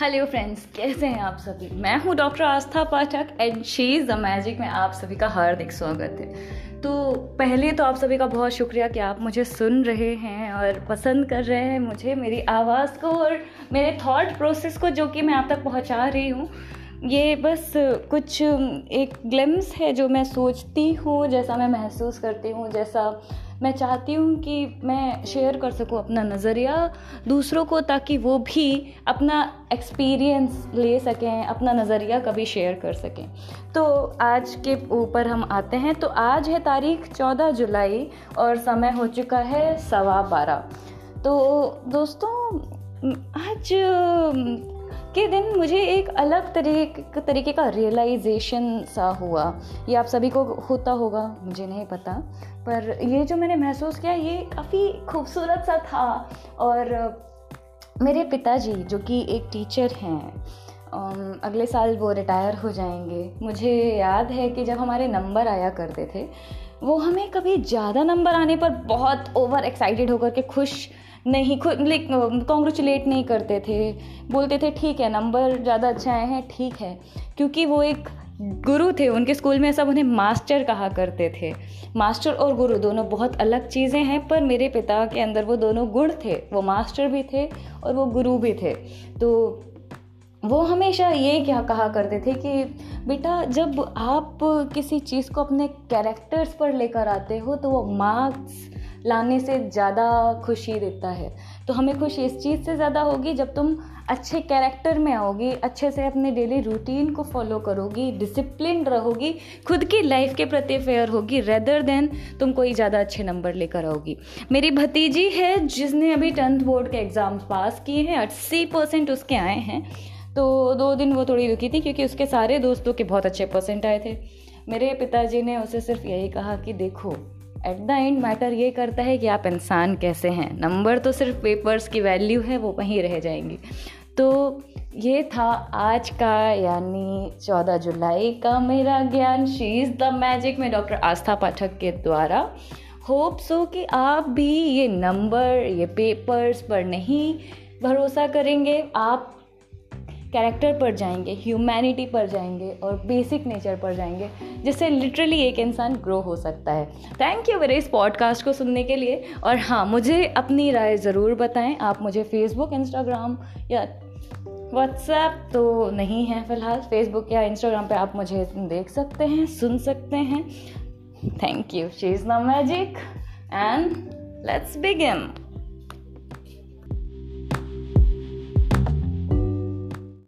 Hello friends कैसे हैं आप सभी? मैं हूँ doctor Aastha Pathak and she is the magic में आप सभी का हार्दिक स्वागत है। तो पहले तो आप सभी का बहुत शुक्रिया कि आप मुझे सुन रहे हैं और पसंद कर रहे हैं मुझे, मेरी आवाज़ को और मेरे थॉट प्रोसेस को जो कि मैं आप तक पहुँचा रही हूँ। ये बस कुछ, एक ग्लिम्स है जो मैं सोचती हूँ, जैसा मैं महसूस करती हूँ, जैसा मैं चाहती हूँ कि मैं शेयर कर सकूँ अपना नज़रिया दूसरों को ताकि वो भी अपना एक्सपीरियंस ले सकें, अपना नज़रिया कभी शेयर कर सकें। तो आज के ऊपर हम आते हैं। तो आज है तारीख 14 जुलाई और समय हो चुका है सवा बारह। तो दोस्तों, आज के दिन मुझे एक अलग तरीके तरीके का रियलाइजेशन सा हुआ। ये आप सभी को होता होगा, मुझे नहीं पता। पर ये जो मैंने महसूस किया, ये काफ़ी खूबसूरत सा था। और, मेरे पिताजी, जो कि एक टीचर हैं अगले साल वो रिटायर हो जाएँगे। मुझे याद है कि जब हमारे नंबर आया करते थे, वो हमें कभी ज़्यादा नंबर आने पर बहुत ओवर एक्साइटेड होकर के खुश नहीं, खुद लाइक कॉन्ग्रेचुलेट नहीं करते थे। बोलते थे, ठीक है नंबर ज़्यादा अच्छे आए हैं, ठीक है। क्योंकि वो एक गुरु थे, उनके स्कूल में सब उन्हें मास्टर कहा करते थे। मास्टर और गुरु दोनों बहुत अलग चीज़ें हैं, पर मेरे पिता के अंदर वो दोनों गुण थे। वो मास्टर भी थे और वो गुरु भी थे। तो वो हमेशा ये क्या कहा करते थे कि, बेटा, जब आप किसी चीज़ को अपने कैरेक्टर्स पर लेकर आते हो तो वो मार्क्स लाने से ज़्यादा खुशी देता है। तो हमें खुशी इस चीज़ से ज़्यादा होगी जब तुम अच्छे कैरेक्टर में आओगी, अच्छे से अपने डेली रूटीन को फॉलो करोगी डिसिप्लिन रहोगी, खुद की लाइफ के प्रति फेयर होगी रेदर देन तुम कोई ज़्यादा अच्छे नंबर लेकर आओगी। मेरी भतीजी है, जिसने अभी टेंथ बोर्ड के एग्ज़ाम्स पास किए हैं, अस्सी परसेंट उसके आए हैं। तो दो दिन वो थोड़ी दुखी थी, क्योंकि उसके सारे दोस्तों के बहुत अच्छे परसेंट आए थे। मेरे पिताजी ने उसे सिर्फ़ यही कहा कि देखो एट द एंड मैटर ये करता है कि आप इंसान कैसे हैं। नंबर तो सिर्फ़ पेपर्स की वैल्यू है, वो वहीं रह जाएँगी। तो ये था आज का, यानी 14 जुलाई का मेरा ज्ञान। शी इज़ द मैजिक में डॉक्टर आस्था पाठक के द्वारा। होप सो कि आप भी ये नंबर ये पेपर्स पर नहीं भरोसा करेंगे। आप कैरेक्टर पर जाएँगे ह्यूमैनिटी पर जाएँगे और बेसिक नेचर पर जाएँगे, जिससे लिटरली एक इंसान ग्रो हो सकता है। थैंक यू मेरे इस पॉडकास्ट को सुनने के लिए। और हाँ मुझे अपनी राय ज़रूर बताएँ। आप मुझे फेसबुक इंस्टाग्राम या व्हाट्सएप तो नहीं है फ़िलहाल। फेसबुक या इंस्टाग्राम पे आप मुझे देख सकते हैं, सुन सकते हैं। Thank you she is the magic and let's begin